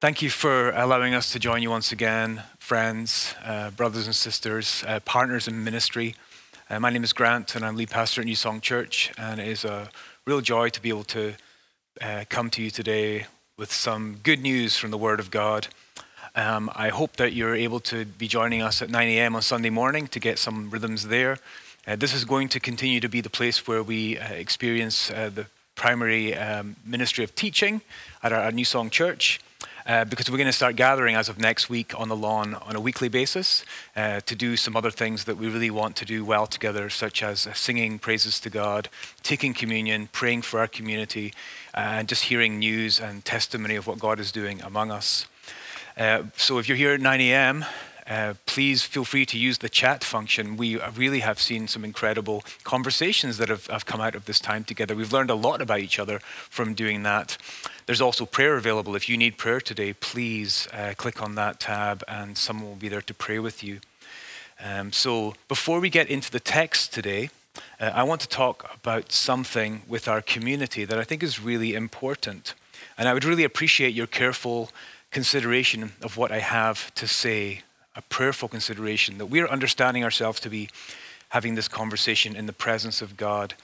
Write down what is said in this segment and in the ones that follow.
Thank you for allowing us to join you once again, friends, uh, brothers and sisters, uh, partners in ministry. Uh, my name is Grant, and I'm lead pastor at New Song Church, and it is a real joy to be able to uh, come to you today with some good news from the Word of God. Um, I hope that you're able to be joining us at 9 a.m. on Sunday morning to get some rhythms there. Uh, this is going to continue to be the place where we uh, experience the primary um, ministry of teaching at our, our New Song Church uh, because we're going to start gathering as of next week on the lawn on a weekly basis uh, to do some other things that we really want to do well together, such as uh, singing praises to God, taking communion, praying for our community, and just hearing news and testimony of what God is doing among us. Uh, so if you're here at 9 a.m., uh, please feel free to use the chat function. We really have seen some incredible conversations that have, have, come out of this time together. We've learned a lot about each other from doing that. There's also prayer available. If you need prayer today, please uh, click on that tab and someone will be there to pray with you. Um, so before we get into the text today, uh, I want to talk about something with our community that I think is really important. And I would really appreciate your careful consideration of what I have to say a prayerful consideration that we're understanding ourselves to be having this conversation in the presence of God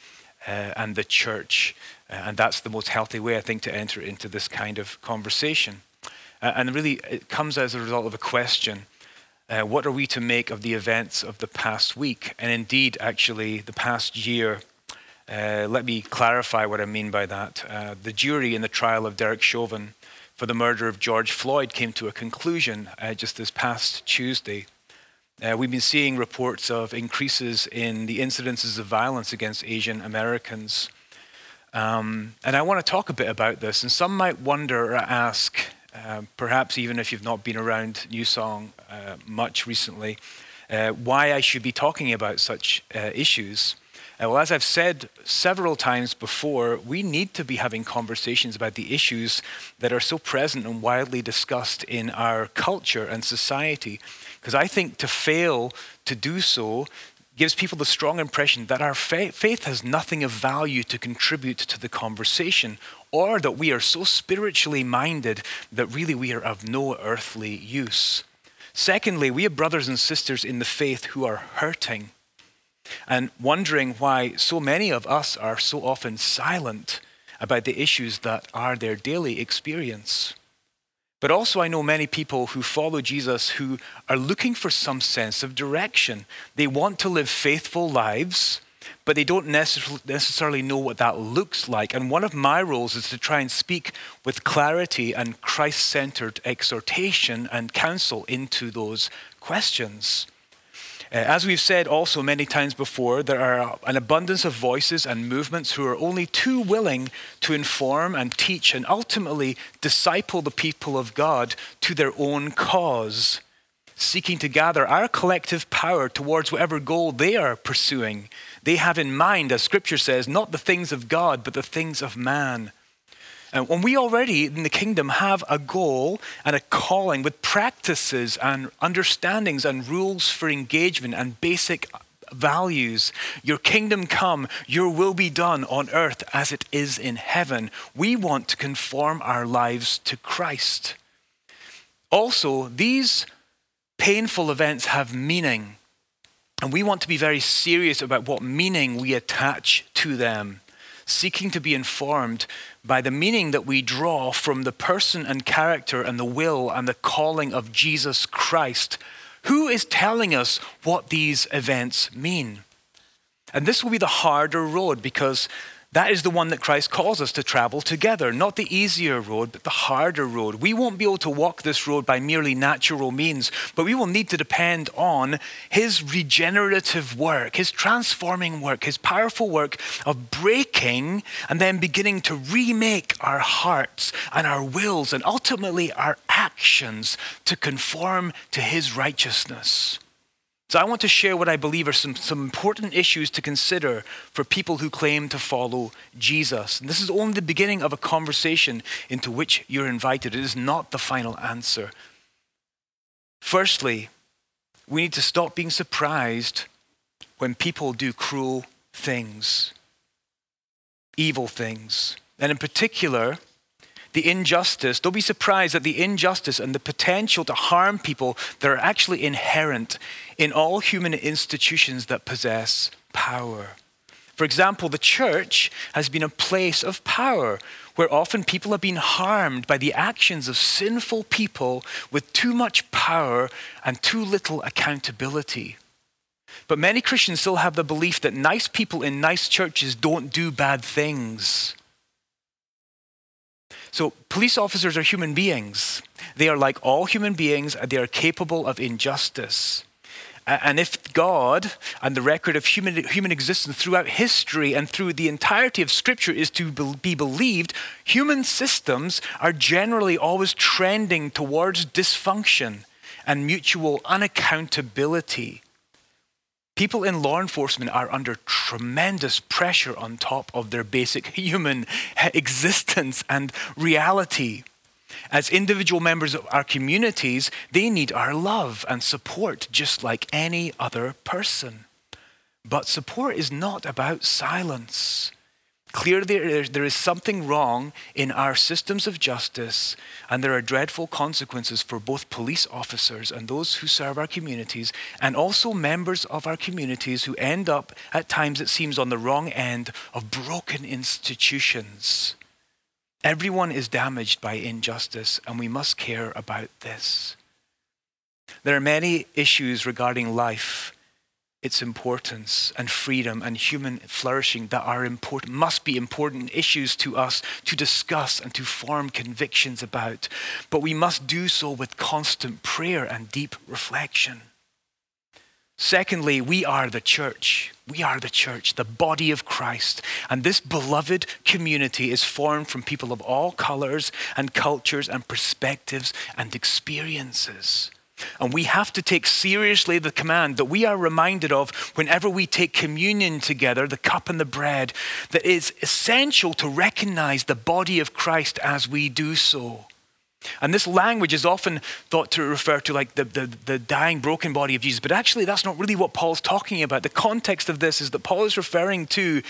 uh, and the church. Uh, and that's the most healthy way, I think, to enter into this kind of conversation. Uh, and really, it comes as a result of a question. Uh, what are we to make of the events of the past week? And indeed, actually, the past year. Uh, let me clarify what I mean by that. Uh, the jury in the trial of Derek Chauvin for the murder of George Floyd came to a conclusion uh, just this past Tuesday. Uh, we've been seeing reports of increases in the incidences of violence against Asian Americans. Um, and I want to talk a bit about this. And some might wonder or ask, uh, perhaps even if you've not been around New Song uh, much recently, uh, why I should be talking about such uh, issues. Well, as I've said several times before, we need to be having conversations about the issues that are so present and widely discussed in our culture and society. Because I think to fail to do so gives people the strong impression that our faith has nothing of value to contribute to the conversation, or that we are so spiritually minded that really we are of no earthly use. Secondly, we have brothers and sisters in the faith who are hurting and wondering why so many of us are so often silent about the issues that are their daily experience. But also, I know many people who follow Jesus who are looking for some sense of direction. They want to live faithful lives, but they don't necessarily know what that looks like. And one of my roles is to try and speak with clarity and Christ centered exhortation and counsel into those questions. Uh, as we've said also many times before, there are an abundance of voices and movements who are only too willing to inform and teach and ultimately disciple the people of God to their own cause, seeking to gather our collective power towards whatever goal they are pursuing. They have in mind, as Scripture says, not the things of God, but the things of man. And when we already in the kingdom have a goal and a calling with practices and understandings and rules for engagement and basic values. Your kingdom come, your will be done on earth as it is in heaven. We want to conform our lives to Christ. Also, these painful events have meaning, and we want to be very serious about what meaning we attach to them seeking to be informed by the meaning that we draw from the person and character and the will and the calling of Jesus Christ. Who is telling us what these events mean? And this will be the harder road because that is the one that Christ calls us to travel together, not the easier road, but the harder road. We won't be able to walk this road by merely natural means, but we will need to depend on His regenerative work, His transforming work, His powerful work of breaking and then beginning to remake our hearts and our wills and ultimately our actions to conform to His righteousness. So I want to share what I believe are some, some important issues to consider for people who claim to follow Jesus. And this is only the beginning of a conversation into which you're invited. It is not the final answer. Firstly, we need to stop being surprised when people do cruel things, evil things. And in particular, the injustice, they'll be surprised at the injustice and the potential to harm people that are actually inherent in all human institutions that possess power. For example, the church has been a place of power where often people have been harmed by the actions of sinful people with too much power and too little accountability. But many Christians still have the belief that nice people in nice churches don't do bad things. So, police officers are human beings. They are like all human beings, and they are capable of injustice. And if God and the record of human, human existence throughout history and through the entirety of Scripture is to be believed, human systems are generally always trending towards dysfunction and mutual unaccountability. People in law enforcement are under tremendous pressure on top of their basic human existence and reality. As individual members of our communities, they need our love and support just like any other person. But support is not about silence. Clearly, there, is something wrong in our systems of justice, and there are dreadful consequences for both police officers and those who serve our communities, and also members of our communities who end up, at times it seems, on the wrong end of broken institutions. Everyone is damaged by injustice, and we must care about this. There are many issues regarding life, its importance, and freedom and human flourishing that are important, must be important issues to us to discuss and to form convictions about. But we must do so with constant prayer and deep reflection. Secondly, we are the church. We are the church, the body of Christ. And this beloved community is formed from people of all colors and cultures and perspectives and experiences. And we have to take seriously the command that we are reminded of whenever we take communion together, the cup and the bread, that it's essential to recognize the body of Christ as we do so. And this language is often thought to refer to like the, the, the, dying, broken body of Jesus. But actually, that's not really what Paul's talking about. The context of this is that Paul is referring to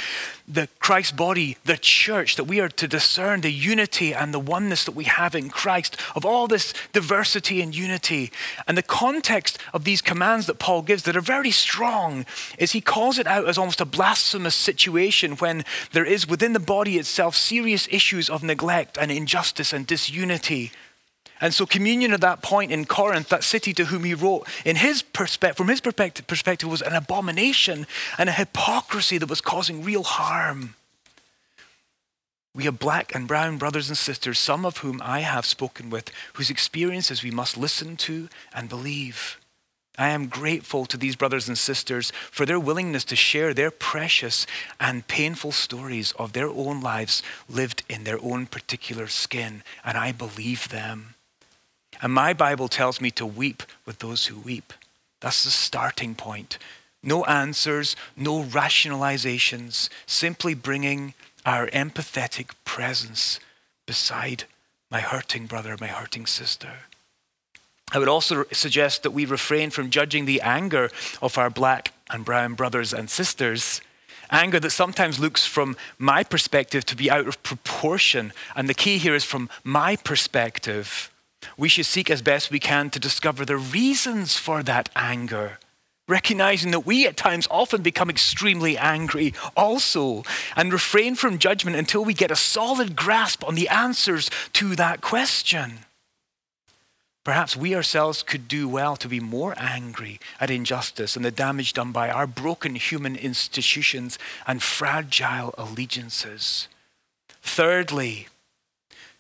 the Christ body, the church, that we are to discern the unity and the oneness that we have in Christ, of all this diversity and unity. And the context of these commands that Paul gives that are very strong is he calls it out as almost a blasphemous situation when there is within the body itself serious issues of neglect and injustice and disunity. And so, communion at that point in Corinth, that city to whom he wrote, in his perspective, from his perspective, perspective, was an abomination and a hypocrisy that was causing real harm. We have black and brown brothers and sisters, some of whom I have spoken with, whose experiences we must listen to and believe. I am grateful to these brothers and sisters for their willingness to share their precious and painful stories of their own lives lived in their own particular skin, and I believe them. And my Bible tells me to weep with those who weep. That's the starting point. No answers, no rationalizations, simply bringing our empathetic presence beside my hurting brother, my hurting sister. I would also suggest that we refrain from judging the anger of our black and brown brothers and sisters. Anger that sometimes looks from my perspective to be out of proportion. And the key here is from my perspective. We should seek as best we can to discover the reasons for that anger, recognizing that we at times often become extremely angry also, and refrain from judgment until we get a solid grasp on the answers to that question. Perhaps we ourselves could do well to be more angry at injustice and the damage done by our broken human institutions and fragile allegiances. Thirdly,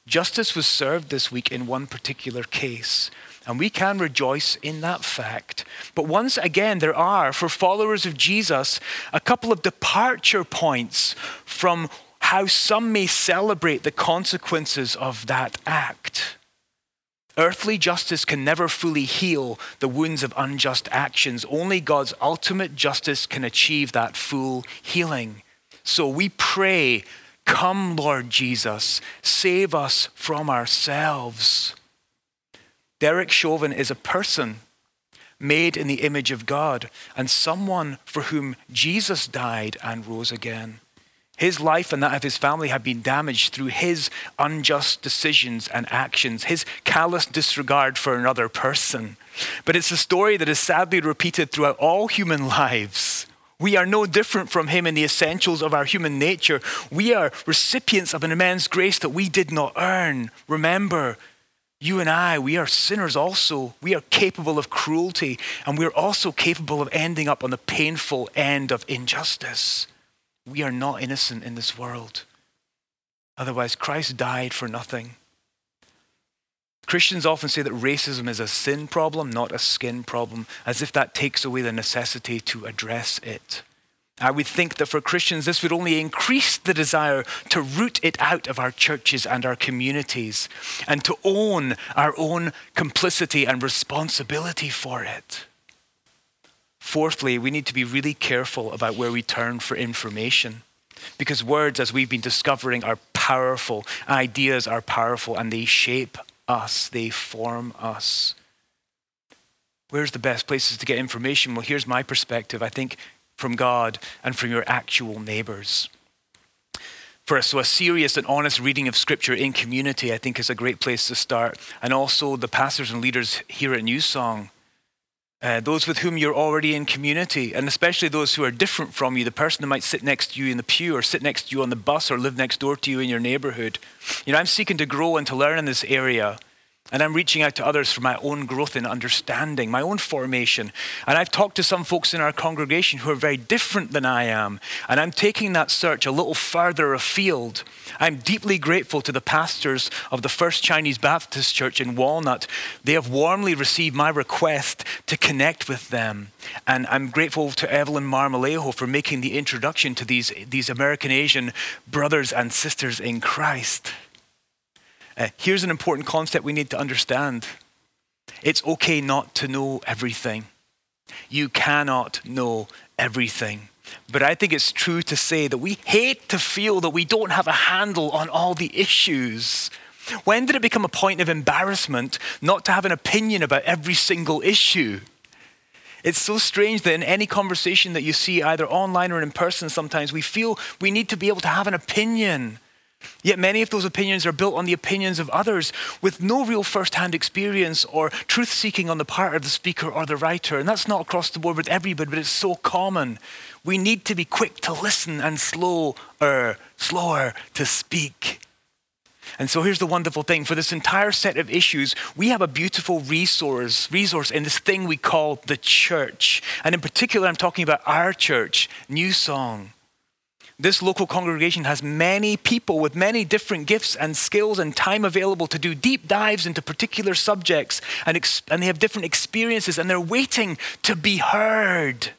Justice was served this week in one particular case, and we can rejoice in that fact. But once again, there are, for followers of Jesus, a couple of departure points from how some may celebrate the consequences of that act. Earthly justice can never fully heal the wounds of unjust actions. Only God's ultimate justice can achieve that full healing. So we pray Come, Lord Jesus, save us from ourselves. Derek Chauvin is a person made in the image of God and someone for whom Jesus died and rose again. His life and that of his family have been damaged through his unjust decisions and actions, his callous disregard for another person. But it's a story that is sadly repeated throughout all human lives. We are no different from him in the essentials of our human nature. We are recipients of an immense grace that we did not earn. Remember, you and I, we are sinners also. We are capable of cruelty, and we're also capable of ending up on the painful end of injustice. We are not innocent in this world. Otherwise, Christ died for nothing. Christians often say that racism is a sin problem, not a skin problem, as if that takes away the necessity to address it. I would think that for Christians, this would only increase the desire to root it out of our churches and our communities and to own our own complicity and responsibility for it. Fourthly, we need to be really careful about where we turn for information. Because words, as we've been discovering, are powerful. Ideas are powerful and they shape us, they form us. Where's the best places to get information? Well, here's my perspective I think from God and from your actual neighbors. For us, so a serious and honest reading of Scripture in community, I think, is a great place to start. And also the pastors and leaders here at New Song uh, those with whom you're already in community, and especially those who are different from you, the person who might sit next to you in the pew or sit next to you on the bus or live next door to you in your neighborhood. You know, I'm seeking to grow and to learn in this area. And I'm reaching out to others for my own growth in understanding, my own formation. And I've talked to some folks in our congregation who are very different than I am. And I'm taking that search a little further afield. I'm deeply grateful to the pastors of the First Chinese Baptist Church in Walnut. They have warmly received my request to connect with them. And I'm grateful to Evelyn Marmolejo for making the introduction to these, these American Asian brothers and sisters in Christ. Uh, here's an important concept we need to understand it's okay not to know everything. You cannot know everything. But I think it's true to say that we hate to feel that we don't have a handle on all the issues. When did it become a point of embarrassment not to have an opinion about every single issue? It's so strange that in any conversation that you see, either online or in person, sometimes we feel we need to be able to have an opinion. Yet many of those opinions are built on the opinions of others with no real first hand experience or truth seeking on the part of the speaker or the writer. And that's not across the board with everybody, but it's so common. We need to be quick to listen and slower, slower to speak. And so here's the wonderful thing for this entire set of issues, we have a beautiful resource, resource in this thing we call the church. And in particular, I'm talking about our church, New Song. This local congregation has many people with many different gifts and skills and time available to do deep dives into particular subjects, and, ex- and they have different experiences, and they're waiting to be heard.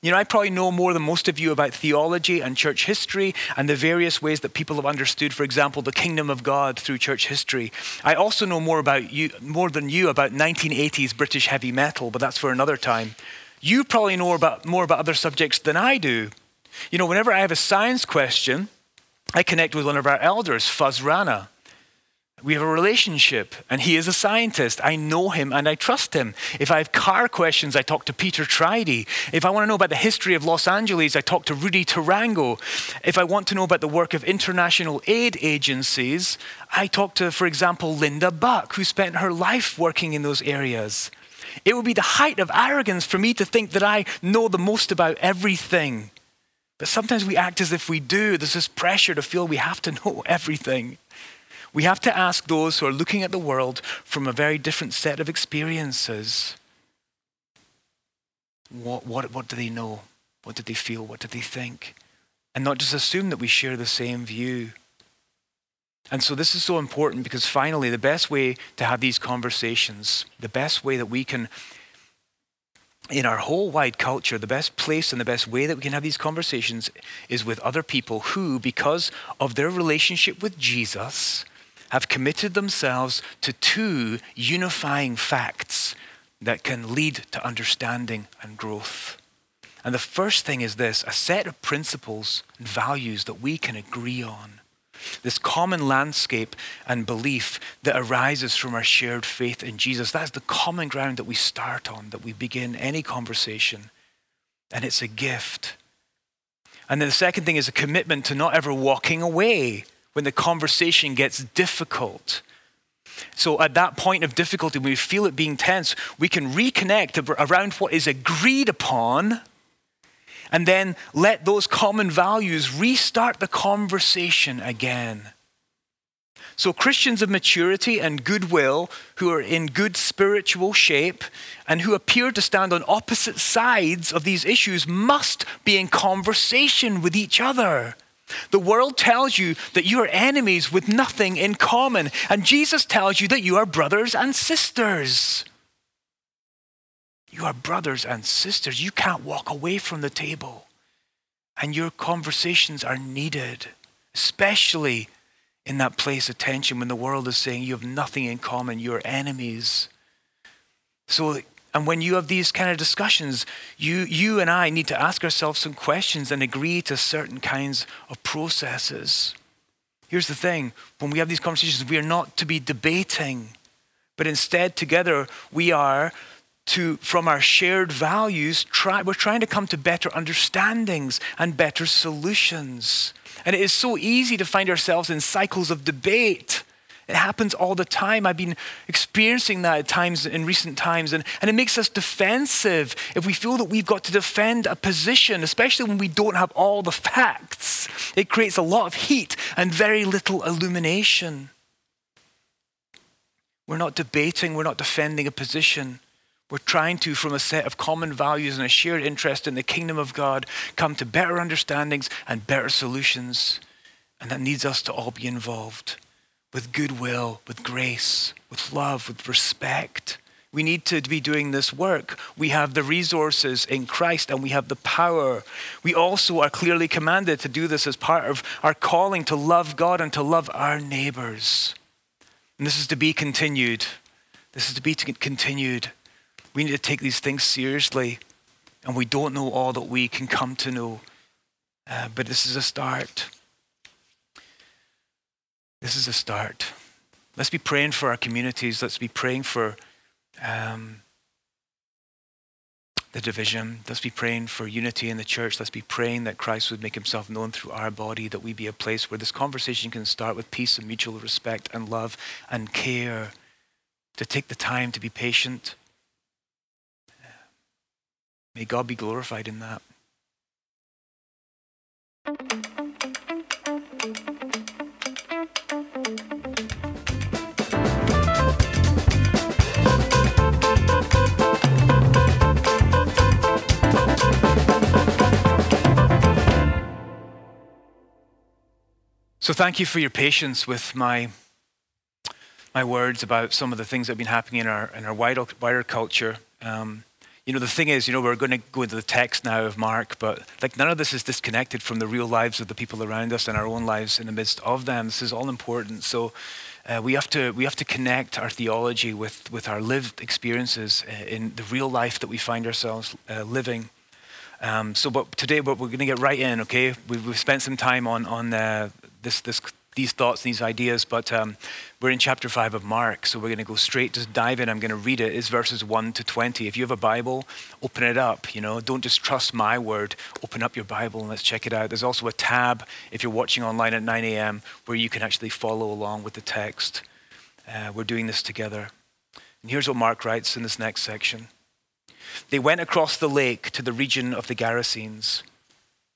You know, I probably know more than most of you about theology and church history and the various ways that people have understood, for example, the kingdom of God through church history. I also know more about you, more than you about 1980s British heavy metal, but that's for another time. You probably know about, more about other subjects than I do. You know, whenever I have a science question, I connect with one of our elders, Fuz Rana. We have a relationship, and he is a scientist. I know him and I trust him. If I have car questions, I talk to Peter Tridy. If I want to know about the history of Los Angeles, I talk to Rudy Tarango. If I want to know about the work of international aid agencies, I talk to, for example, Linda Buck, who spent her life working in those areas. It would be the height of arrogance for me to think that I know the most about everything. But sometimes we act as if we do. There's this pressure to feel we have to know everything. We have to ask those who are looking at the world from a very different set of experiences what, what, what do they know? What did they feel? What did they think? And not just assume that we share the same view. And so this is so important because finally, the best way to have these conversations, the best way that we can in our whole wide culture, the best place and the best way that we can have these conversations is with other people who, because of their relationship with Jesus, have committed themselves to two unifying facts that can lead to understanding and growth. And the first thing is this a set of principles and values that we can agree on this common landscape and belief that arises from our shared faith in Jesus. That's the common ground that we start on, that we begin any conversation. And it's a gift. And then the second thing is a commitment to not ever walking away when the conversation gets difficult. So at that point of difficulty, when we feel it being tense, we can reconnect around what is agreed upon and then let those common values restart the conversation again. So, Christians of maturity and goodwill who are in good spiritual shape and who appear to stand on opposite sides of these issues must be in conversation with each other. The world tells you that you are enemies with nothing in common, and Jesus tells you that you are brothers and sisters. You are brothers and sisters. You can't walk away from the table. And your conversations are needed, especially in that place of tension when the world is saying you have nothing in common, you're enemies. So, and when you have these kind of discussions, you, you and I need to ask ourselves some questions and agree to certain kinds of processes. Here's the thing when we have these conversations, we are not to be debating, but instead, together, we are to, from our shared values, try, we're trying to come to better understandings and better solutions. And it is so easy to find ourselves in cycles of debate. It happens all the time. I've been experiencing that at times in recent times, and, and it makes us defensive if we feel that we've got to defend a position, especially when we don't have all the facts. It creates a lot of heat and very little illumination. We're not debating, we're not defending a position. We're trying to, from a set of common values and a shared interest in the kingdom of God, come to better understandings and better solutions. And that needs us to all be involved with goodwill, with grace, with love, with respect. We need to be doing this work. We have the resources in Christ and we have the power. We also are clearly commanded to do this as part of our calling to love God and to love our neighbors. And this is to be continued. This is to be continued. We need to take these things seriously, and we don't know all that we can come to know. Uh, but this is a start. This is a start. Let's be praying for our communities. Let's be praying for um, the division. Let's be praying for unity in the church. Let's be praying that Christ would make himself known through our body, that we be a place where this conversation can start with peace and mutual respect and love and care. To take the time to be patient, May God be glorified in that. So thank you for your patience with my my words about some of the things that have been happening in our in our wider wider culture. Um, you know, the thing is, you know, we're going to go into the text now of Mark, but like none of this is disconnected from the real lives of the people around us and our own lives in the midst of them. This is all important. So uh, we have to we have to connect our theology with with our lived experiences uh, in the real life that we find ourselves uh, living. Um, so, but today, but we're going to get right in. Okay, we, have spent some time on on uh, this this these thoughts, these ideas, but um, we're in chapter 5 of Mark, so we're going to go straight, just dive in. I'm going to read it. It's verses 1 to 20. If you have a Bible, open it up. You know, don't just trust my word. Open up your Bible and let's check it out. There's also a tab, if you're watching online at 9 a.m., where you can actually follow along with the text. Uh, we're doing this together. And here's what Mark writes in this next section They went across the lake to the region of the Gerasenes.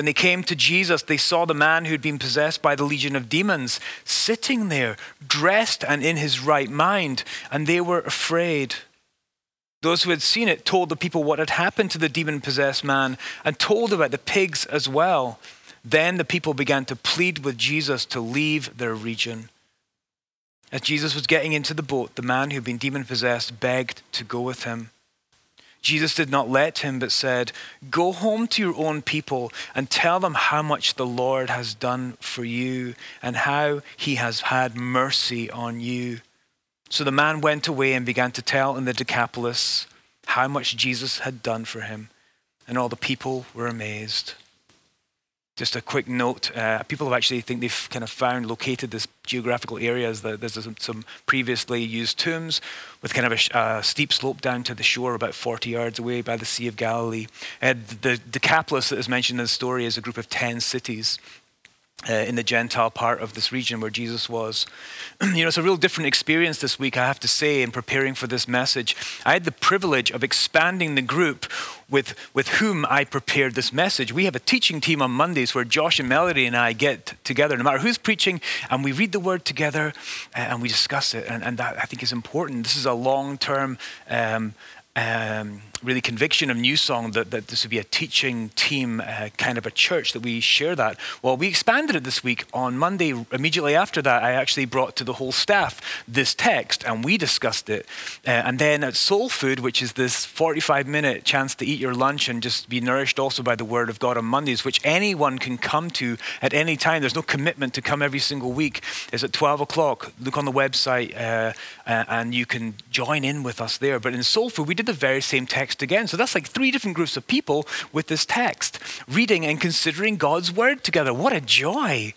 When they came to Jesus, they saw the man who had been possessed by the legion of demons sitting there, dressed and in his right mind, and they were afraid. Those who had seen it told the people what had happened to the demon possessed man and told about the pigs as well. Then the people began to plead with Jesus to leave their region. As Jesus was getting into the boat, the man who had been demon possessed begged to go with him. Jesus did not let him, but said, Go home to your own people and tell them how much the Lord has done for you and how he has had mercy on you. So the man went away and began to tell in the Decapolis how much Jesus had done for him, and all the people were amazed. Just a quick note uh, people have actually think they've kind of found, located this geographical areas. that There's some, previously used tombs with kind of a, a, steep slope down to the shore about 40 yards away by the Sea of Galilee. Uh, the Decapolis that is mentioned in the story is a group of 10 cities uh, in the Gentile part of this region where Jesus was. you know, it's a real different experience this week, I have to say, in preparing for this message. I had the privilege of expanding the group with, with whom I prepared this message. We have a teaching team on Mondays where Josh and Melody and I get together, no matter who's preaching, and we read the word together uh, and we discuss it. And, and that I think is important. This is a long term um, um, really conviction of New Song that, that this would be a teaching team, uh, kind of a church, that we share that. Well, we expanded it this week. On Monday, immediately after that, I actually brought to the whole staff this text and we discussed it. Uh, and then at Soul Food, which is this 45 minute chance to eat your lunch and just be nourished also by the Word of God on Mondays, which anyone can come to at any time. There's no commitment to come every single week. It's at 12 o'clock. Look on the website uh, and you can join in with us there. But in Soul Food, we did the very same text text again. So that's like three different groups of people with this text, reading and considering God's word together. What a joy!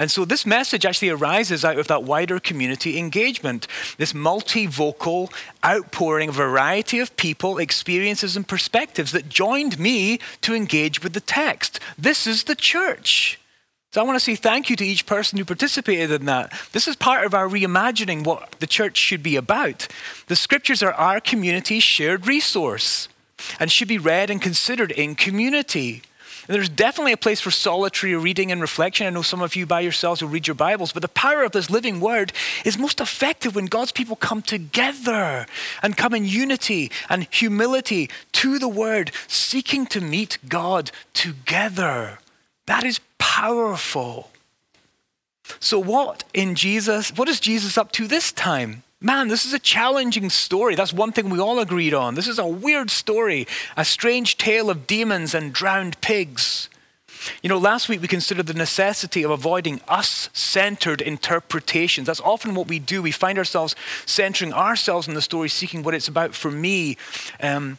And so this message actually arises out of that wider community engagement, this multi-vocal outpouring a variety of people, experiences, and perspectives that joined me to engage with the text. This is the church. So I want to say thank you to each person who participated in that. This is part of our reimagining what the church should be about. The scriptures are our community's shared resource and should be read and considered in community. And there's definitely a place for solitary reading and reflection. I know some of you by yourselves will read your Bibles, but the power of this living word is most effective when God's people come together and come in unity and humility to the word, seeking to meet God together. That is powerful. So, what in Jesus, what is Jesus up to this time? Man, this is a challenging story. That's one thing we all agreed on. This is a weird story, a strange tale of demons and drowned pigs. You know, last week we considered the necessity of avoiding us centered interpretations. That's often what we do. We find ourselves centering ourselves in the story, seeking what it's about for me. Um,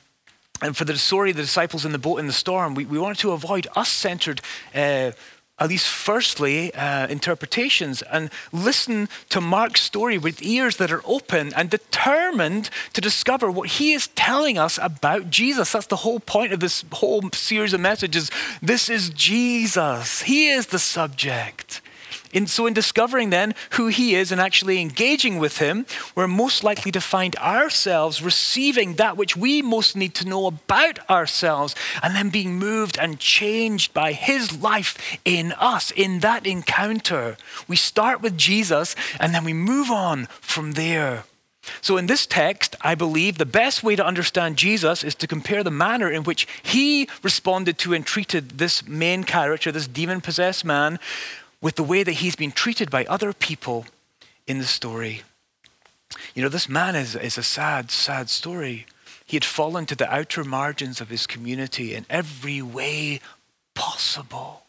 and for the story of the disciples in the boat in the storm, we, we wanted to avoid us centered, uh, at least firstly, uh, interpretations and listen to Mark's story with ears that are open and determined to discover what he is telling us about Jesus. That's the whole point of this whole series of messages. This is Jesus, he is the subject. In, so, in discovering then who He is and actually engaging with Him, we're most likely to find ourselves receiving that which we most need to know about ourselves and then being moved and changed by His life in us in that encounter. We start with Jesus and then we move on from there. So, in this text, I believe the best way to understand Jesus is to compare the manner in which he responded to and treated this main character, this demon possessed man, with the way that he's been treated by other people in the story. You know, this man is, is a sad, sad story. He had fallen to the outer margins of his community in every way possible.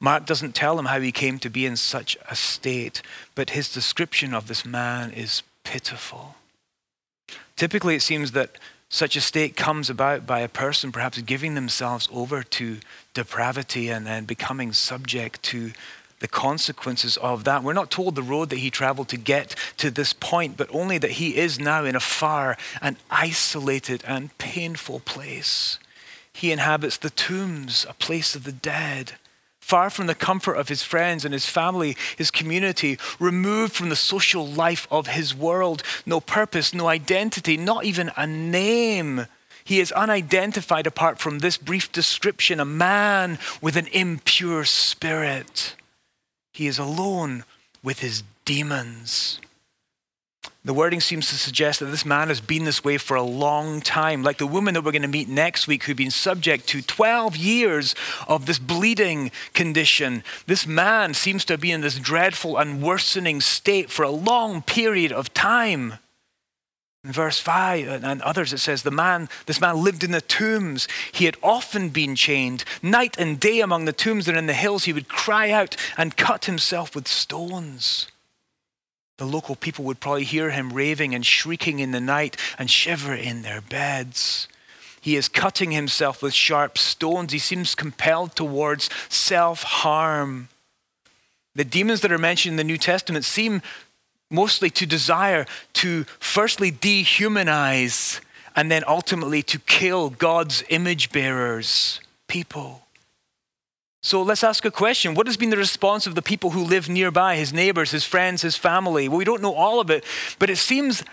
Mark doesn't tell him how he came to be in such a state, but his description of this man is pitiful. Typically, it seems that such a state comes about by a person perhaps giving themselves over to depravity and then becoming subject to the consequences of that. We're not told the road that he traveled to get to this point, but only that he is now in a far and isolated and painful place. He inhabits the tombs, a place of the dead, far from the comfort of his friends and his family, his community, removed from the social life of his world, no purpose, no identity, not even a name. He is unidentified apart from this brief description, a man with an impure spirit. He is alone with his demons. The wording seems to suggest that this man has been this way for a long time, like the woman that we're going to meet next week, who'd been subject to 12 years of this bleeding condition. This man seems to be in this dreadful and worsening state for a long period of time. In verse 5 uh, and others, it says, the man, this man lived in the tombs. He had often been chained. Night and day among the tombs and in the hills, he would cry out and cut himself with stones. The local people would probably hear him raving and shrieking in the night and shiver in their beds. He is cutting himself with sharp stones. He seems compelled towards self harm. The demons that are mentioned in the New Testament seem mostly to desire to firstly dehumanize and then ultimately to kill God's image bearers, people. So let's ask a question. What has been the response of the people who live nearby, his neighbors, his friends, his family? Well, we don't know all of it, but it seems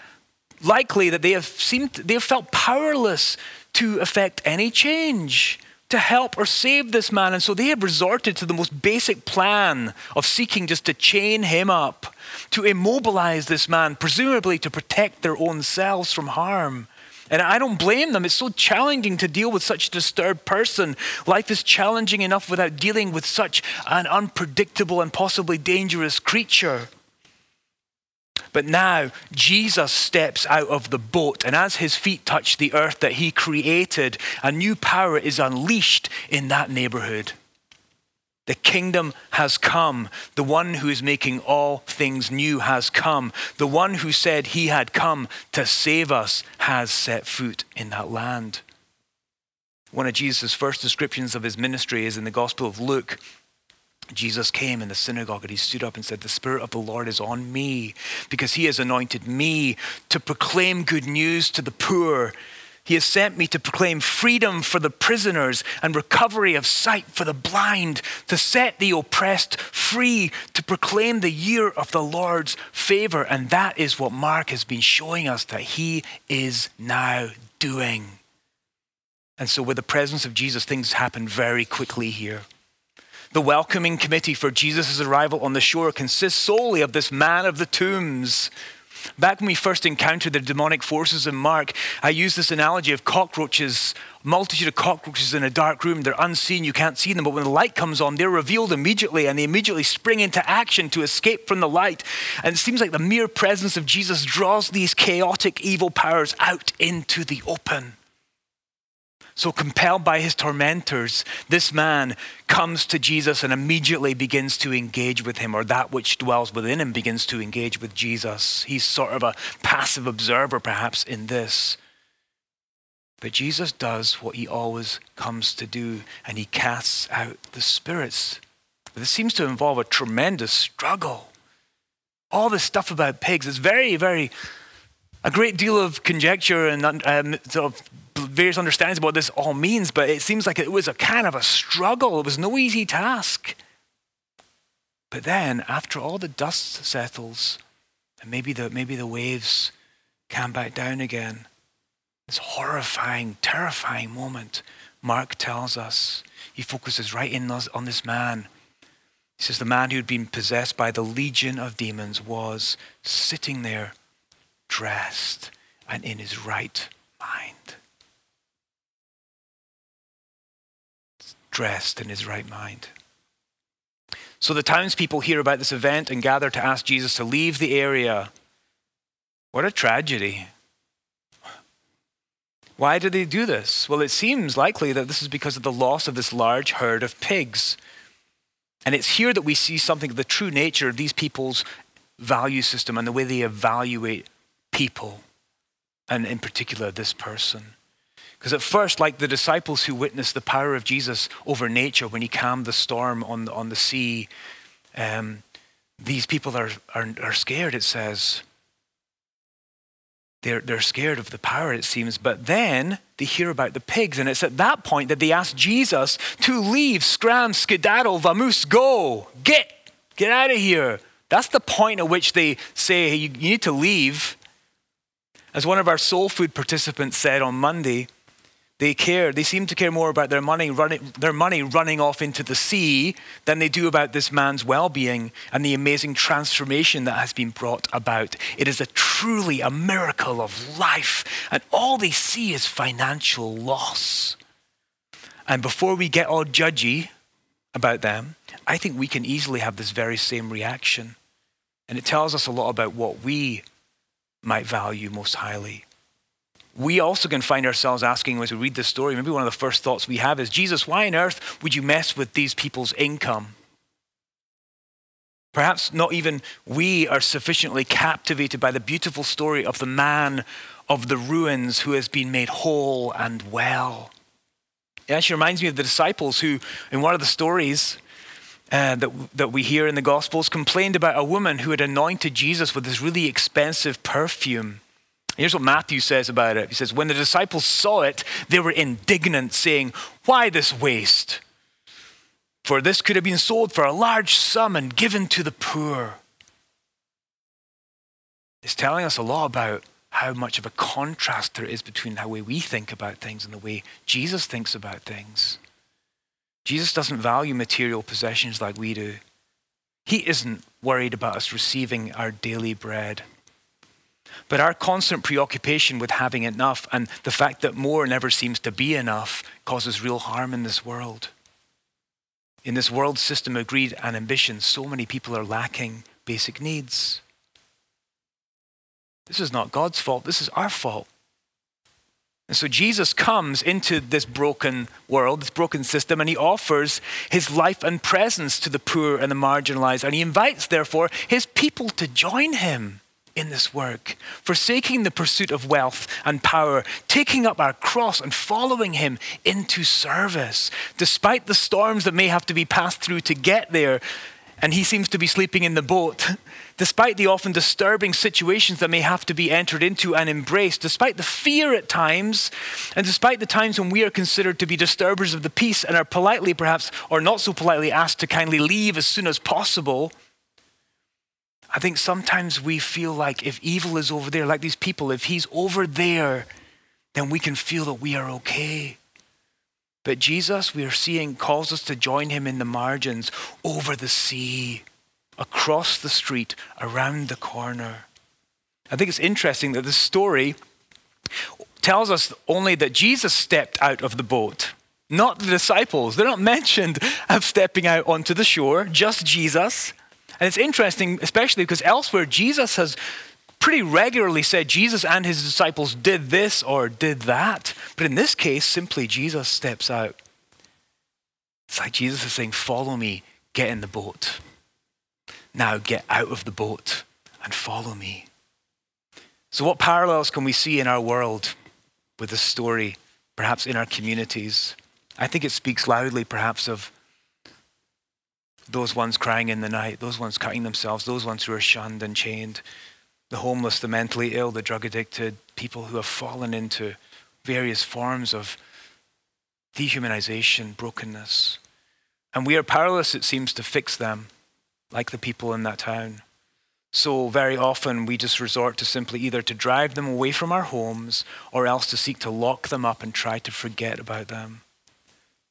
likely that they have seemed they have felt powerless to affect any change to help or save this man. And so they have resorted to the most basic plan of seeking just to chain him up, to immobilize this man, presumably to protect their own selves from harm. And I don't blame them. It's so challenging to deal with such a disturbed person. Life is challenging enough without dealing with such an unpredictable and possibly dangerous creature. But now Jesus steps out of the boat, and as his feet touch the earth that he created, a new power is unleashed in that neighborhood. The kingdom has come. The one who is making all things new has come. The one who said he had come to save us has set foot in that land. One of Jesus' first descriptions of his ministry is in the Gospel of Luke. Jesus came in the synagogue and he stood up and said, The Spirit of the Lord is on me because he has anointed me to proclaim good news to the poor. He has sent me to proclaim freedom for the prisoners and recovery of sight for the blind, to set the oppressed free, to proclaim the year of the Lord's favor. And that is what Mark has been showing us that he is now doing. And so, with the presence of Jesus, things happen very quickly here. The welcoming committee for Jesus' arrival on the shore consists solely of this man of the tombs Back when we first encountered the demonic forces in Mark, I used this analogy of cockroaches, multitude of cockroaches in a dark room. They're unseen, you can't see them, but when the light comes on, they're revealed immediately and they immediately spring into action to escape from the light. And it seems like the mere presence of Jesus draws these chaotic evil powers out into the open. So, compelled by his tormentors, this man comes to Jesus and immediately begins to engage with him, or that which dwells within him begins to engage with Jesus. He's sort of a passive observer, perhaps, in this. But Jesus does what he always comes to do, and he casts out the spirits. This seems to involve a tremendous struggle. All this stuff about pigs is very, very, a great deal of conjecture and um, sort of various understandings about what this all means, but it seems like it was a kind of a struggle. It was no easy task. But then, after all the dust settles, and maybe the, maybe the waves come back down again, this horrifying, terrifying moment, Mark tells us, he focuses right in on this man. He says, The man who had been possessed by the legion of demons was sitting there, dressed and in his right mind. Dressed in his right mind. So the townspeople hear about this event and gather to ask Jesus to leave the area. What a tragedy. Why did they do this? Well, it seems likely that this is because of the loss of this large herd of pigs. And it's here that we see something of the true nature of these people's value system and the way they evaluate people, and in particular, this person. Because at first, like the disciples who witnessed the power of Jesus over nature when he calmed the storm on, on the sea, um, these people are, are, are scared, it says. They're, they're scared of the power, it seems. But then they hear about the pigs, and it's at that point that they ask Jesus to leave, scram, skedaddle, vamoose, go, get, get out of here. That's the point at which they say, hey, you, you need to leave. As one of our soul food participants said on Monday, they care, they seem to care more about their money, running, their money running off into the sea than they do about this man's well being and the amazing transformation that has been brought about. It is a truly a miracle of life, and all they see is financial loss. And before we get all judgy about them, I think we can easily have this very same reaction. And it tells us a lot about what we might value most highly we also can find ourselves asking as we read this story, maybe one of the first thoughts we have is Jesus, why on earth would you mess with these people's income? Perhaps not even we are sufficiently captivated by the beautiful story of the man of the ruins who has been made whole and well. It actually reminds me of the disciples who, in one of the stories, uh, that, that we hear in the Gospels complained about a woman who had anointed Jesus with this really expensive perfume. Here's what Matthew says about it. He says, When the disciples saw it, they were indignant, saying, Why this waste? For this could have been sold for a large sum and given to the poor. It's telling us a lot about how much of a contrast there is between the way we think about things and the way Jesus thinks about things. Jesus doesn't value material possessions like we do. He isn't worried about us receiving our daily bread. But our constant preoccupation with having enough and the fact that more never seems to be enough causes real harm in this world. In this world system of greed and ambition, so many people are lacking basic needs. This is not God's fault, this is our fault. And so Jesus comes into this broken world, this broken system, and he offers his life and presence to the poor and the marginalized. And he invites, therefore, his people to join him in this work, forsaking the pursuit of wealth and power, taking up our cross and following Him into service, despite the storms that may have to be passed through to get there. And He seems to be sleeping in the boat, despite the often disturbing situations that may have to be entered into and embraced, despite the fear at times, and despite the times when we are considered to be disturbers of the peace and are politely, perhaps, or not so politely asked to kindly leave as soon as possible. I think sometimes we feel like if evil is over there, like these people, if he's over there, then we can feel that we are okay. But Jesus, we are seeing, calls us to join him in the margins, over the sea, across the street, around the corner. I think it's interesting that this story tells us only that Jesus stepped out of the boat, not the disciples. They're not mentioned of stepping out onto the shore, just Jesus. And it's interesting, especially because elsewhere, Jesus has pretty regularly said Jesus and his disciples did this or did that. But in this case, simply Jesus steps out. It's like Jesus is saying, Follow me, get in the boat. Now get out of the boat and follow me. So, what parallels can we see in our world with this story, perhaps in our communities? I think it speaks loudly, perhaps, of those ones crying in the night, those ones cutting themselves, those ones who are shunned and chained, the homeless, the mentally ill, the drug addicted, people who have fallen into various forms of dehumanization, brokenness. And we are powerless, it seems, to fix them, like the people in that town. So very often we just resort to simply either to drive them away from our homes or else to seek to lock them up and try to forget about them,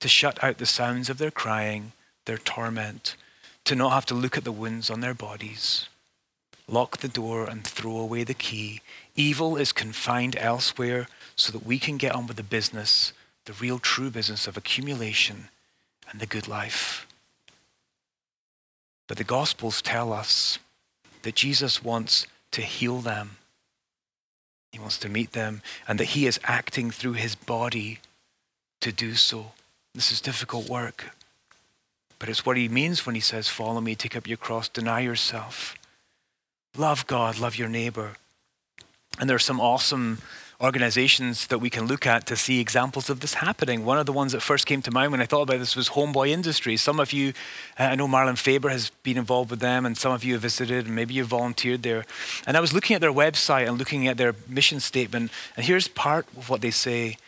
to shut out the sounds of their crying their torment, to not have to look at the wounds on their bodies. Lock the door and throw away the key. Evil is confined elsewhere so that we can get on with the business, the real true business of accumulation and the good life. But the Gospels tell us that Jesus wants to heal them. He wants to meet them, and that He is acting through His body to do so. This is difficult work. But it's what he means when he says, Follow me, take up your cross, deny yourself. Love God, love your neighbor. And there are some awesome organizations that we can look at to see examples of this happening. One of the ones that first came to mind when I thought about this was Homeboy Industries. Some of you, uh, I know Marlon Faber has been involved with them, and some of you have visited, and maybe you've volunteered there. And I was looking at their website and looking at their mission statement, and here's part of what they say.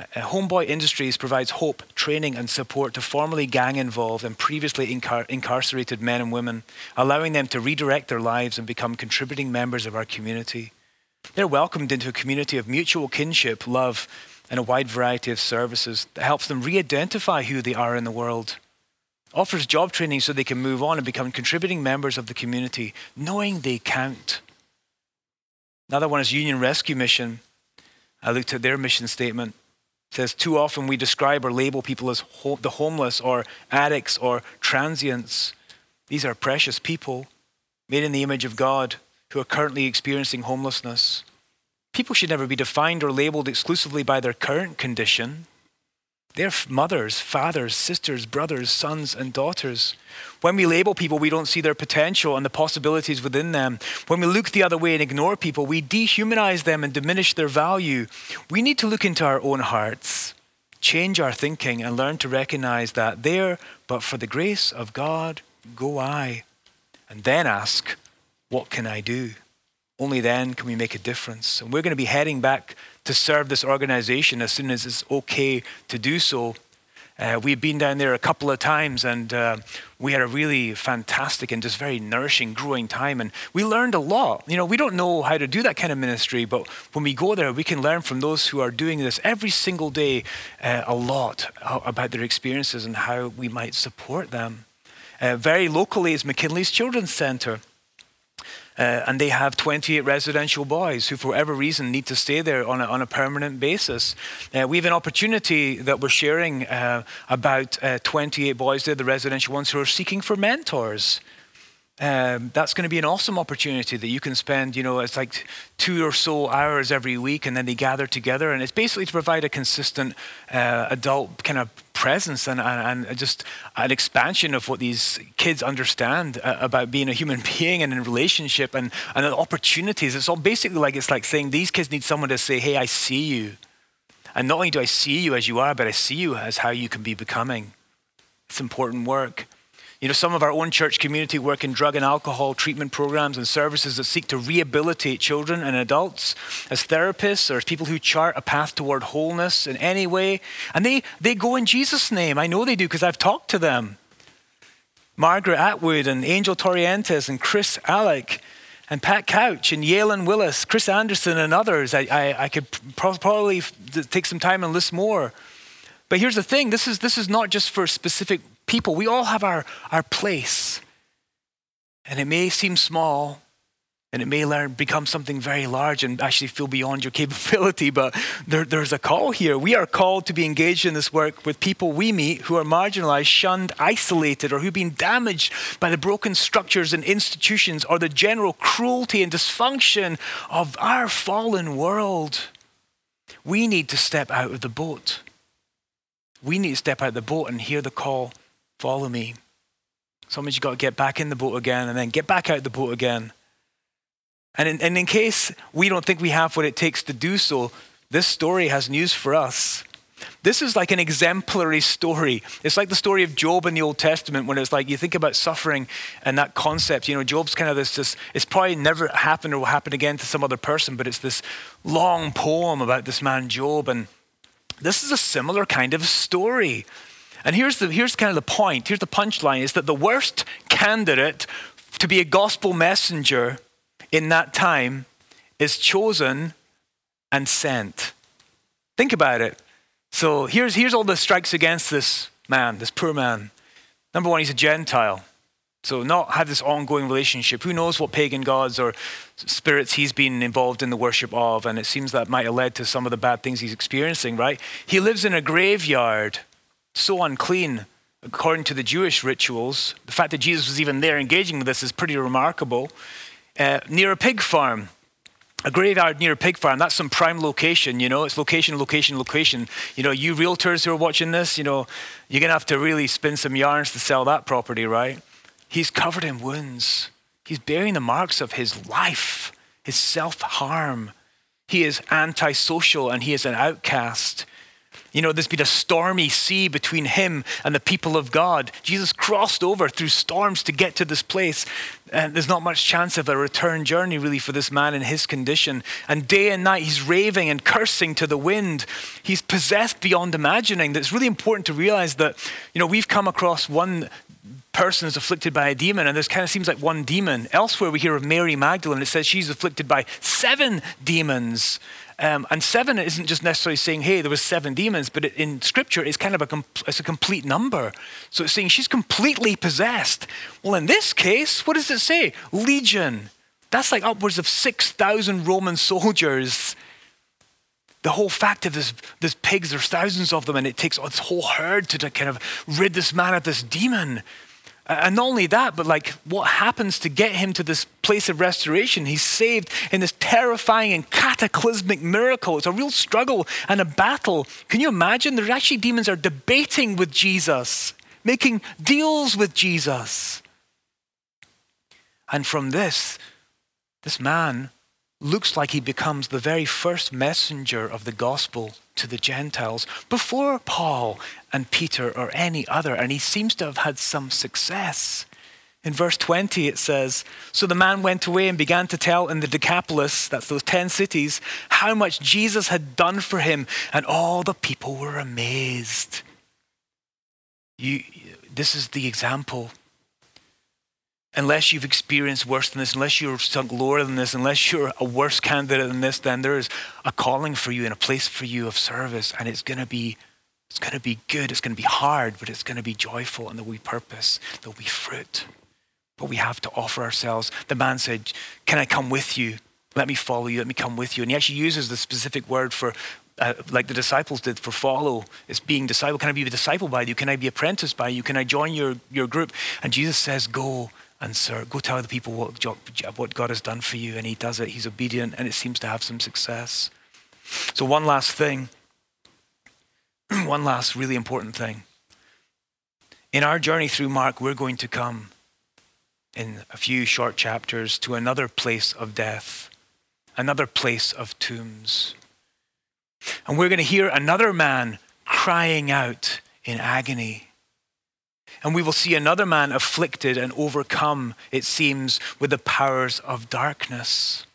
Uh, Homeboy Industries provides hope, training, and support to formerly gang involved and previously incar- incarcerated men and women, allowing them to redirect their lives and become contributing members of our community. They're welcomed into a community of mutual kinship, love, and a wide variety of services that helps them re identify who they are in the world. Offers job training so they can move on and become contributing members of the community, knowing they count. Another one is Union Rescue Mission. I looked at their mission statement. Says, Too often we describe or label people as ho- the homeless or addicts or transients. These are precious people made in the image of God who are currently experiencing homelessness. People should never be defined or labeled exclusively by their current condition. They're mothers, fathers, sisters, brothers, sons, and daughters. When we label people, we don't see their potential and the possibilities within them. When we look the other way and ignore people, we dehumanize them and diminish their value. We need to look into our own hearts, change our thinking, and learn to recognize that there, but for the grace of God, go I. And then ask, what can I do? Only then can we make a difference. And we're going to be heading back to serve this organization as soon as it's okay to do so. Uh, we've been down there a couple of times and uh, we had a really fantastic and just very nourishing, growing time. And we learned a lot. You know, we don't know how to do that kind of ministry, but when we go there, we can learn from those who are doing this every single day uh, a lot about their experiences and how we might support them. Uh, very locally is McKinley's Children's Center. Uh, and they have 28 residential boys who, for whatever reason, need to stay there on a, on a permanent basis. Uh, we have an opportunity that we're sharing uh, about uh, 28 boys there, the residential ones, who are seeking for mentors um, that's going to be an awesome opportunity that you can spend, you know, it's like two or so hours every week, and then they gather together. And it's basically to provide a consistent uh, adult kind of presence and, and, and, just an expansion of what these kids understand uh, about being a human being and in relationship and, and opportunities. It's all basically like it's like saying these kids need someone to say, hey, I see you. And not only do I see you as you are, but I see you as how you can be becoming. It's important work. You know, some of our own church community work in drug and alcohol treatment programs and services that seek to rehabilitate children and adults as therapists or as people who chart a path toward wholeness in any way. And they, they go in Jesus' name. I know they do because I've talked to them. Margaret Atwood and Angel Torrientes and Chris Alec and Pat Couch and Yalen Willis, Chris Anderson and others. I, I, I could probably take some time and list more. But here's the thing this is, this is not just for specific people. We all have our, our place. And it may seem small, and it may learn, become something very large and actually feel beyond your capability, but there, there's a call here. We are called to be engaged in this work with people we meet who are marginalized, shunned, isolated, or who've been damaged by the broken structures and institutions or the general cruelty and dysfunction of our fallen world. We need to step out of the boat. We need to step out of the boat and hear the call Follow me. Sometimes you've got to get back in the boat again and then get back out the boat again. And in, and in case we don't think we have what it takes to do so, this story has news for us. This is like an exemplary story. It's like the story of Job in the Old Testament when it's like you think about suffering and that concept. You know, Job's kind of this, this it's probably never happened or will happen again to some other person, but it's this long poem about this man, Job. And this is a similar kind of story. And here's, the, here's kind of the point, here's the punchline is that the worst candidate to be a gospel messenger in that time is chosen and sent. Think about it. So here's, here's all the strikes against this man, this poor man. Number one, he's a Gentile. So, not have this ongoing relationship. Who knows what pagan gods or spirits he's been involved in the worship of? And it seems that might have led to some of the bad things he's experiencing, right? He lives in a graveyard so unclean according to the Jewish rituals. The fact that Jesus was even there engaging with this is pretty remarkable. Uh, near a pig farm, a graveyard near a pig farm, that's some prime location, you know, it's location, location, location. You know, you realtors who are watching this, you know, you're going to have to really spin some yarns to sell that property, right? He's covered in wounds. He's bearing the marks of his life, his self harm. He is antisocial and he is an outcast. You know, there's been a stormy sea between him and the people of God. Jesus crossed over through storms to get to this place. And there's not much chance of a return journey, really, for this man in his condition. And day and night, he's raving and cursing to the wind. He's possessed beyond imagining. It's really important to realize that, you know, we've come across one person is afflicted by a demon, and this kind of seems like one demon. Elsewhere, we hear of Mary Magdalene. It says she's afflicted by seven demons. Um, and seven isn't just necessarily saying, hey, there was seven demons, but in Scripture, it's kind of a, com- it's a complete number. So it's saying she's completely possessed. Well, in this case, what does it say? Legion. That's like upwards of 6,000 Roman soldiers. The whole fact of this, this pigs, there's thousands of them, and it takes this whole herd to, to kind of rid this man of this demon. And not only that, but like what happens to get him to this place of restoration? He's saved in this terrifying and cataclysmic miracle. It's a real struggle and a battle. Can you imagine? There actually demons are debating with Jesus, making deals with Jesus. And from this, this man looks like he becomes the very first messenger of the gospel to the Gentiles before Paul and Peter or any other, and he seems to have had some success. In verse 20, it says So the man went away and began to tell in the Decapolis, that's those 10 cities, how much Jesus had done for him, and all the people were amazed. You, this is the example unless you've experienced worse than this, unless you're sunk lower than this, unless you're a worse candidate than this, then there is a calling for you and a place for you of service, and it's going to be it's going to be good. It's going to be hard, but it's going to be joyful, and there'll be purpose. There'll be fruit. But we have to offer ourselves. The man said, "Can I come with you? Let me follow you. Let me come with you." And he actually uses the specific word for uh, like the disciples did for follow. It's being disciple. Can I be a disciple by you? Can I be apprenticed by you? Can I join your, your group? And Jesus says, Go and sir, go tell the people what, what God has done for you. And he does it. He's obedient and it seems to have some success. So, one last thing, one last really important thing. In our journey through Mark, we're going to come in a few short chapters to another place of death, another place of tombs. And we're going to hear another man crying out in agony. And we will see another man afflicted and overcome, it seems, with the powers of darkness.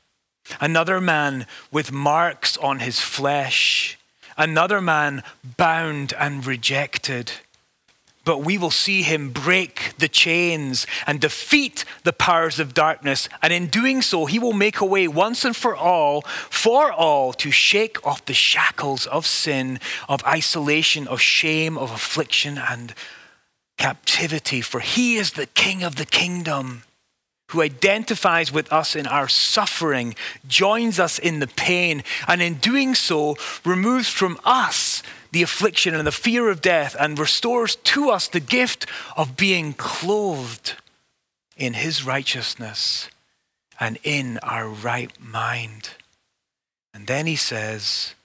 Another man with marks on his flesh. Another man bound and rejected but we will see him break the chains and defeat the powers of darkness. And in doing so, he will make a way once and for all, for all, to shake off the shackles of sin, of isolation, of shame, of affliction, and captivity. For he is the king of the kingdom who identifies with us in our suffering, joins us in the pain, and in doing so, removes from us the affliction and the fear of death and restores to us the gift of being clothed in his righteousness and in our right mind. And then he says,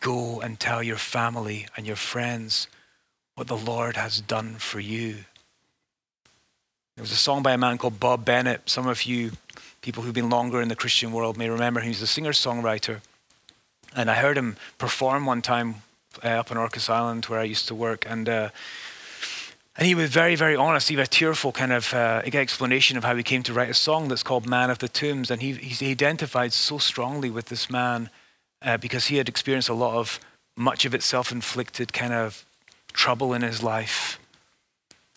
Go and tell your family and your friends what the Lord has done for you. There was a song by a man called Bob Bennett. Some of you people who've been longer in the Christian world may remember him. He's a singer songwriter. And I heard him perform one time uh, up on Orcas Island where I used to work, and uh, and he was very, very honest. He had a tearful kind of uh, explanation of how he came to write a song that's called "Man of the Tombs," and he he identified so strongly with this man uh, because he had experienced a lot of much of it self-inflicted kind of trouble in his life.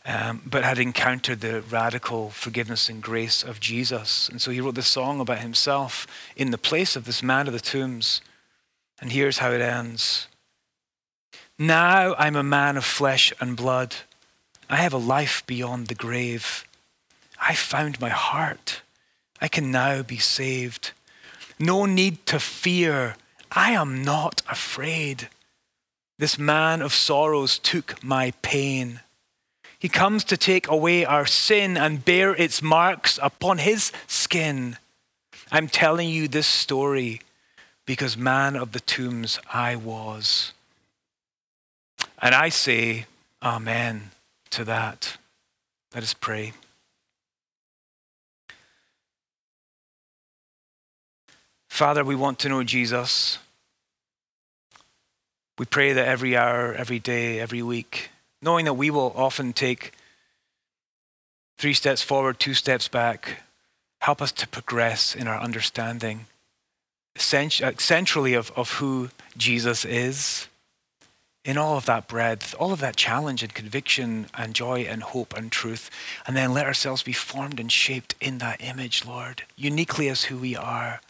Um, but had encountered the radical forgiveness and grace of Jesus. And so he wrote this song about himself in the place of this man of the tombs. And here's how it ends now I'm a man of flesh and blood. I have a life beyond the grave. I found my heart. I can now be saved. No need to fear. I am not afraid. This man of sorrows took my pain. He comes to take away our sin and bear its marks upon his skin. I'm telling you this story because man of the tombs I was. And I say, Amen to that. Let us pray. Father, we want to know Jesus. We pray that every hour, every day, every week, knowing that we will often take three steps forward, two steps back, help us to progress in our understanding centrally of, of who Jesus is in all of that breadth, all of that challenge and conviction and joy and hope and truth, and then let ourselves be formed and shaped in that image, Lord, uniquely as who we are.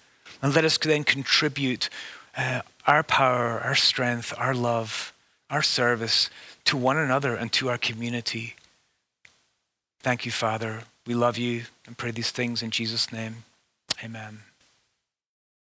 And let us then contribute uh, our power, our strength, our love, our service to one another and to our community. Thank you, Father. We love you and pray these things in Jesus' name. Amen.